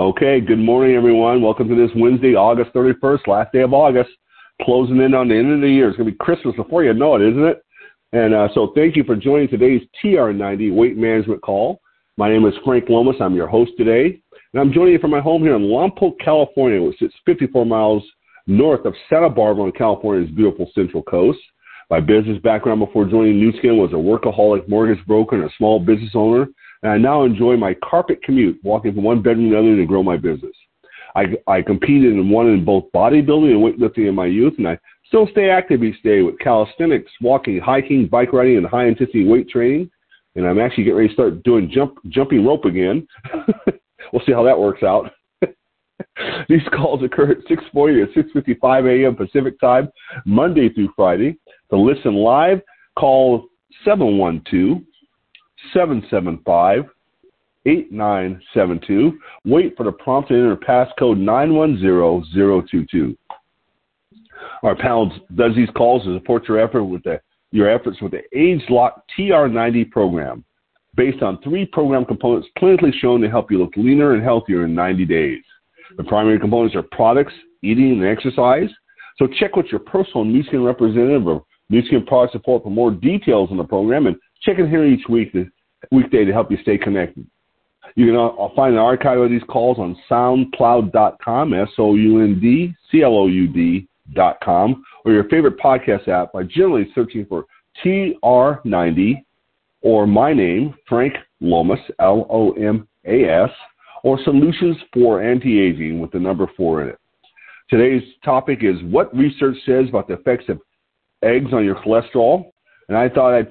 Okay, good morning, everyone. Welcome to this Wednesday, August 31st, last day of August, closing in on the end of the year. It's going to be Christmas before you know it, isn't it? And uh, so thank you for joining today's TR90 Weight Management Call. My name is Frank Lomas. I'm your host today. And I'm joining you from my home here in Lompoc, California, which sits 54 miles north of Santa Barbara on California's beautiful Central Coast. My business background before joining Nu Skin was a workaholic mortgage broker and a small business owner. And I now enjoy my carpet commute, walking from one bedroom to another to grow my business. I, I competed and won in both bodybuilding and weightlifting in my youth, and I still stay active each day with calisthenics, walking, hiking, bike riding, and high intensity weight training. And I'm actually getting ready to start doing jump jumping rope again. we'll see how that works out. These calls occur at 6:40 to 6:55 a.m. Pacific Time, Monday through Friday. To listen live, call 712 775 8972. Wait for the prompt to enter passcode 910022. Our panel does these calls to support your effort with the, your efforts with the ageLOC TR90 program, based on three program components clinically shown to help you look leaner and healthier in 90 days. The primary components are products, eating, and exercise. So check with your personal Nu Skin representative or Nu Skin product support for more details on the program, and check in here each week to, weekday to help you stay connected. You can uh, find an archive of these calls on SoundCloud.com, S-O-U-N-D-C-L-O-U-D com or your favorite podcast app by generally searching for TR90 or my name, Frank Lomas, L O M A S, or Solutions for Anti Aging with the number four in it. Today's topic is what research says about the effects of eggs on your cholesterol. And I thought I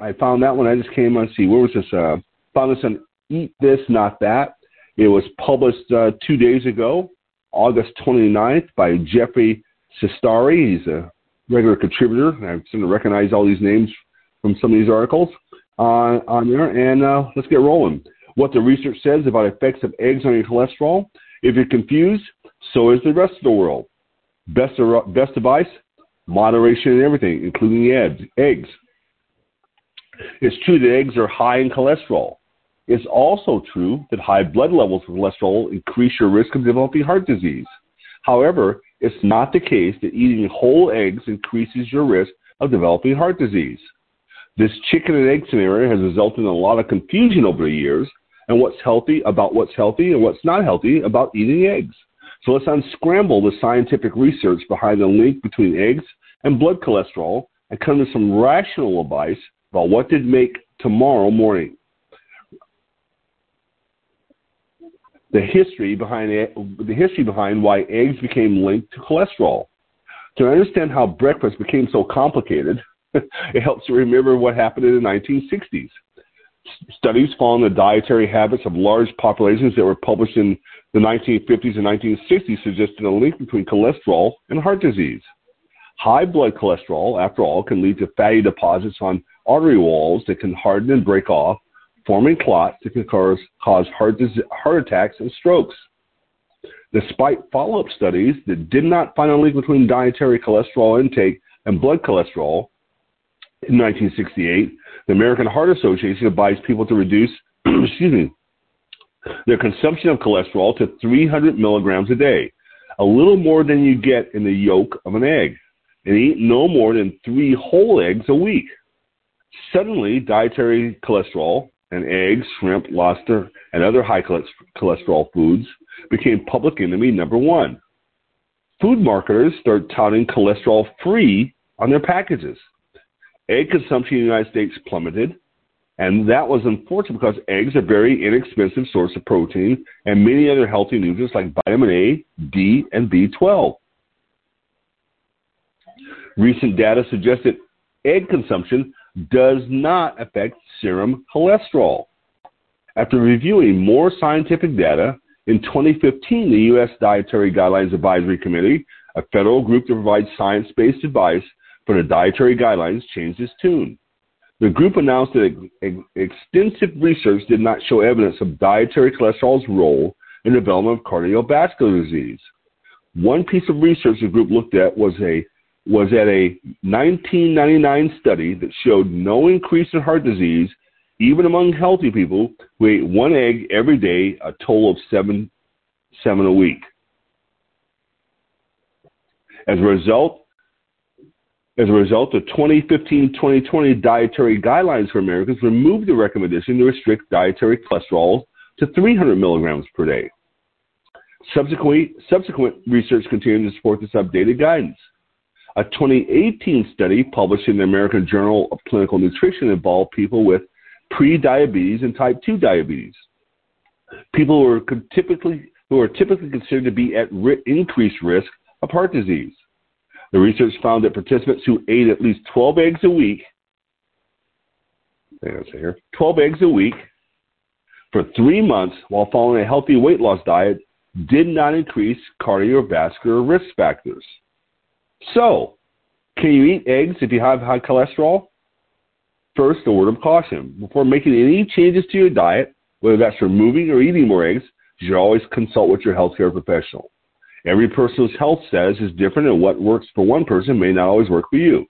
I found that one. I just came on. See, where was this? Uh, found this on Eat This Not That. It was published uh, two days ago, August 29th, by Jeffrey Csatari. He's a regular contributor. I seem to recognize all these names from some of these articles on, on there. And uh, let's get rolling. What the research says about effects of eggs on your cholesterol. If you're confused, so is the rest of the world. Best, best advice, moderation in everything, including the eggs. It's true that eggs are high in cholesterol. It's also true that high blood levels of cholesterol increase your risk of developing heart disease. However, it's not the case that eating whole eggs increases your risk of developing heart disease. This chicken and egg scenario has resulted in a lot of confusion over the years and what's healthy about what's healthy and what's not healthy about eating eggs. So let's unscramble the scientific research behind the link between eggs and blood cholesterol and come to some rational advice about what to make tomorrow morning. the history behind the history behind why eggs became linked to cholesterol. To understand how breakfast became so complicated, it helps to remember what happened in the 1960s. Studies following the dietary habits of large populations that were published in the 1950s and 1960s suggested a link between cholesterol and heart disease. High blood cholesterol, after all, can lead to fatty deposits on artery walls that can harden and break off forming clots that can cause, cause heart, heart attacks and strokes. Despite follow up studies that did not find a link between dietary cholesterol intake and blood cholesterol, in 1968, the American Heart Association advised people to reduce, excuse me, their consumption of cholesterol to 300 milligrams a day, a little more than you get in the yolk of an egg, and eat no more than three whole eggs a week. Suddenly, dietary cholesterol and eggs, shrimp, lobster, and other high cholesterol foods became public enemy number one. Food marketers start touting cholesterol free on their packages. Egg consumption in the United States plummeted, and that was unfortunate because eggs are a very inexpensive source of protein and many other healthy nutrients like vitamin A, D, and B12. Recent data suggests that egg consumption does not affect serum cholesterol. After reviewing more scientific data, in 2015, the U.S. Dietary Guidelines Advisory Committee, a federal group that provides science based advice for the dietary guidelines, changed its tune. The group announced that extensive research did not show evidence of dietary cholesterol's role in the development of cardiovascular disease. One piece of research the group looked at was a was at a 1999 study that showed no increase in heart disease even among healthy people who ate one egg every day a total of seven seven a week. As a result, as a result, the 2015-2020 dietary guidelines for Americans removed the recommendation to restrict dietary cholesterol to 300 milligrams per day. Subsequent, research continued to support this updated guidance. A 2018 study published in the American Journal of Clinical Nutrition involved people with pre-diabetes and type 2 diabetes. People who are typically who are typically considered to be at increased risk of heart disease. The research found that participants who ate at least 12 eggs a week, here, 12 eggs a week for three months while following a healthy weight loss diet did not increase cardiovascular risk factors. So, can you eat eggs if you have high cholesterol? First, a word of caution. Before making any changes to your diet, whether that's removing or eating more eggs, you should always consult with your healthcare professional. Every person's health status is different, and what works for one person may not always work for you.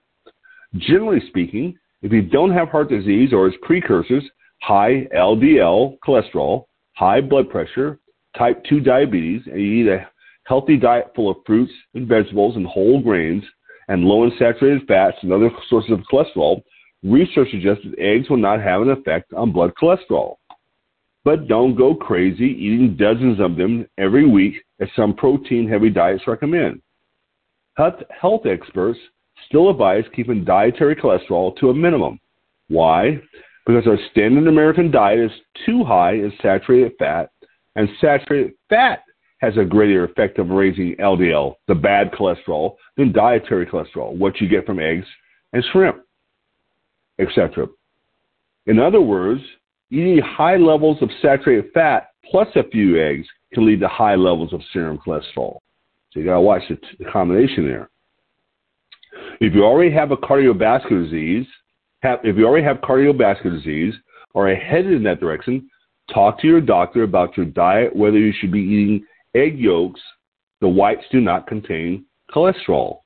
Generally speaking, if you don't have heart disease or its precursors, high LDL cholesterol, high blood pressure, type 2 diabetes, and you eat a healthy diet full of fruits and vegetables and whole grains and low in saturated fats and other sources of cholesterol, research suggests that eggs will not have an effect on blood cholesterol. But don't go crazy eating dozens of them every week as some protein heavy diets recommend. Health experts still advise keeping dietary cholesterol to a minimum. Why? Because our standard American diet is too high in saturated fat, and saturated fat has a greater effect of raising LDL, the bad cholesterol, than dietary cholesterol, what you get from eggs and shrimp, etc. In other words, Eating high levels of saturated fat plus a few eggs can lead to high levels of serum cholesterol. So you got to watch the, the combination there. If you already have a cardiovascular disease, have, if you already have cardiovascular disease or are headed in that direction, talk to your doctor about your diet, whether you should be eating egg yolks. The whites do not contain cholesterol.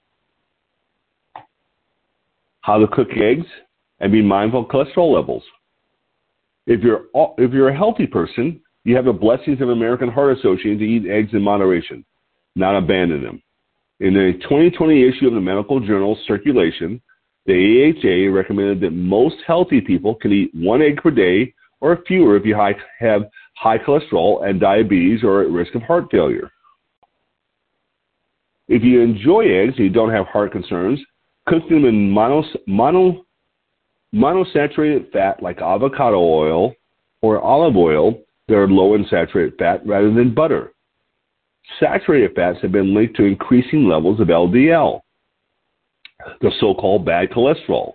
How to cook eggs and be mindful of cholesterol levels. If you're if you're a healthy person, you have the blessings of American Heart Association to eat eggs in moderation, not abandon them. In a 2020 issue of the Medical Journal Circulation, the AHA recommended that most healthy people can eat one egg per day or fewer if you have high cholesterol and diabetes or at risk of heart failure. If you enjoy eggs and you don't have heart concerns, cook them in mono, mono, Monosaturated fat like avocado oil or olive oil that are low in saturated fat rather than butter. Saturated fats have been linked to increasing levels of LDL, the so-called bad cholesterol.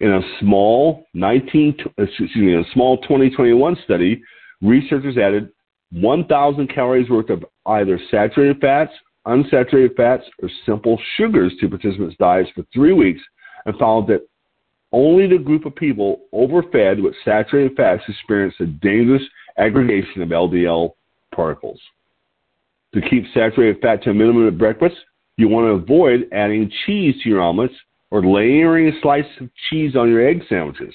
In a small 19, excuse me, a small 2021 study, researchers added 1,000 calories worth of either saturated fats, unsaturated fats, or simple sugars to participants' diets for three weeks and found that only the group of people overfed with saturated fats experienced a dangerous aggregation of LDL particles. To keep saturated fat to a minimum at breakfast, you want to avoid adding cheese to your omelets or layering a slice of cheese on your egg sandwiches.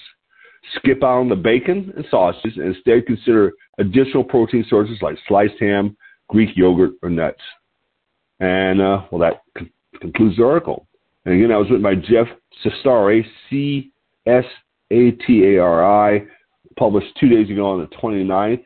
Skip out on the bacon and sausages and instead consider additional protein sources like sliced ham, Greek yogurt, or nuts. And, uh, well, that con- concludes the article. And again, I was written by Jeff Csatari, C S A T A R I, published two days ago on the 29th.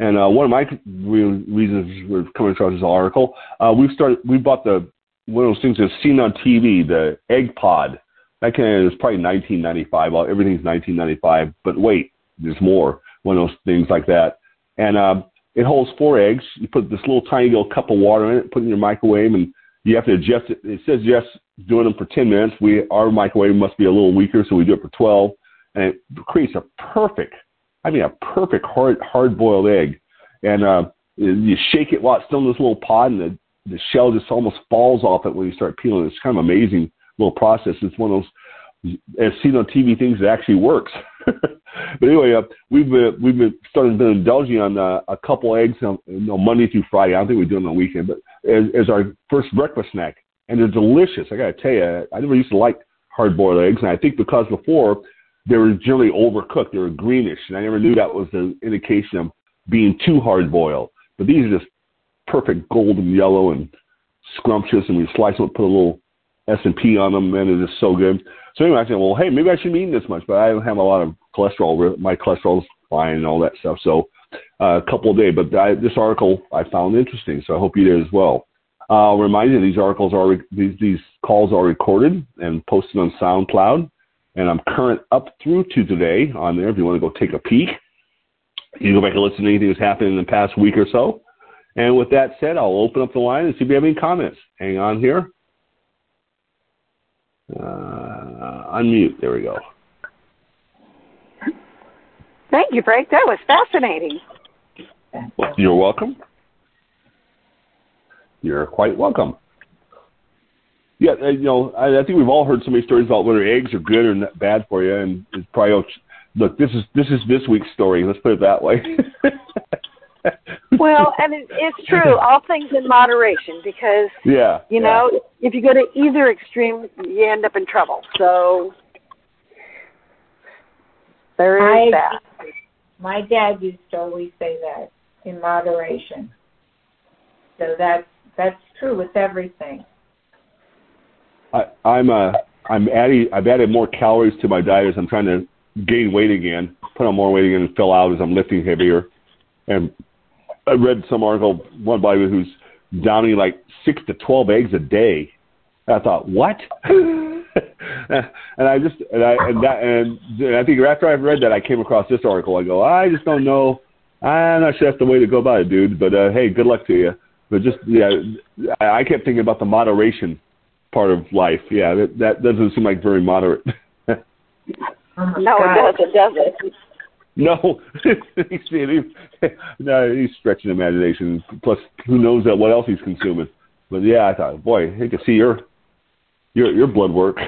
And uh, one of my reasons we're coming across this article, uh, we've started, we bought the one of those things that's seen on TV, the Egg Pod. That kind of is probably 1995. Well, everything's 1995, but wait, there's more. One of those things like that, and uh, it holds four eggs. You put this little tiny little cup of water in it, put it in your microwave, and you have to adjust it. It says yes, doing them for 10 minutes. We our microwave must be a little weaker, so we do it for 12, and it creates a perfect, I mean, a perfect hard hard boiled egg. And uh, you shake it while it's still in this little pod, and the the shell just almost falls off it when you start peeling. It's kind of amazing little process. It's one of those as seen on TV things that actually works. but anyway, uh, we've been, we've been started been indulging on uh, a couple eggs on you know, Monday through Friday. I don't think we do it on the weekend, but as, as our first breakfast snack, and they're delicious. I got to tell you, I never used to like hard boiled eggs, and I think because before they were generally overcooked, they were greenish, and I never knew that was an indication of being too hard boiled. But these are just perfect golden yellow and scrumptious, and we slice them, put a little S and P on them, and it is so good. So anyway, I said, well, hey, maybe I shouldn't be eating this much, but I have a lot of cholesterol. My cholesterol's fine and all that stuff. So uh, a couple of days, but I, this article I found interesting, so I hope you did as well. Uh, I'll remind you these articles are these these calls are recorded and posted on SoundCloud, and I'm current up through to today on there. If you want to go take a peek, you can go back and listen to anything that's happened in the past week or so. And with that said, I'll open up the line and see if you have any comments. Hang on here. Uh, unmute. There we go. Thank you, Frank. That was fascinating. Well, you're welcome. You're quite welcome. Yeah, uh, you know, I, I think we've all heard so many stories about whether eggs are good or not bad for you, and it's probably look. This is this is this week's story. Let's put it that way. well, and it, it's true. All things in moderation, because yeah, you yeah. know, if you go to either extreme, you end up in trouble. So there is I, that. My dad used to always say that in moderation. So that's that's true with everything. I, I'm uh, I'm adding I've added more calories to my diet as I'm trying to gain weight again, put on more weight again, and fill out as I'm lifting heavier. And I read some article, one by who's downing like six to twelve eggs a day. And I thought, what? and I just and I and that and, and I think after I've read that, I came across this article. I go, I just don't know. I'm not sure that's the way to go about it, dude. But uh, hey, good luck to you. But just yeah, I kept thinking about the moderation part of life. Yeah, that, that doesn't seem like very moderate. no, it doesn't, does it? No, no, he's stretching imagination. Plus, who knows that what else he's consuming? But yeah, I thought, boy, he could see your your your blood work.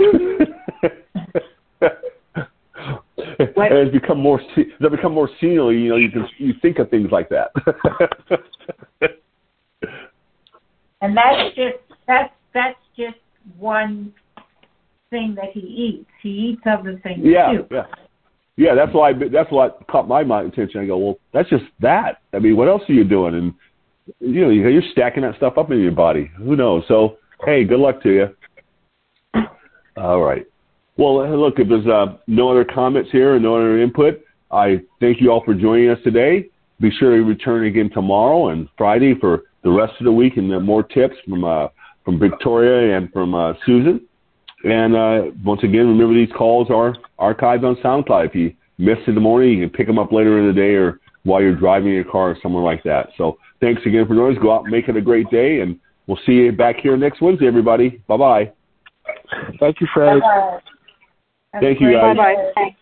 What? As become more, as I become more senior, you know, you can you think of things like that. and that's just that's that's just one thing that he eats. He eats other things yeah, too. Yeah, yeah. That's why that's what caught my mind attention. I go, well, that's just that. I mean, what else are you doing? And you know, you're stacking that stuff up in your body. Who knows? So, hey, good luck to you. All right. Well, look, if there's uh, no other comments here and no other input, I thank you all for joining us today. Be sure to return again tomorrow and Friday for the rest of the week and more tips from uh, from Victoria and from uh, Susan. And uh, once again, remember these calls are archived on SoundCloud. If you missed in the morning, you can pick them up later in the day or while you're driving your car or somewhere like that. So thanks again for joining us. Go out and make it a great day, and we'll see you back here next Wednesday, everybody. Bye bye. Thank you, Fred. Thank you, guys. Bye bye.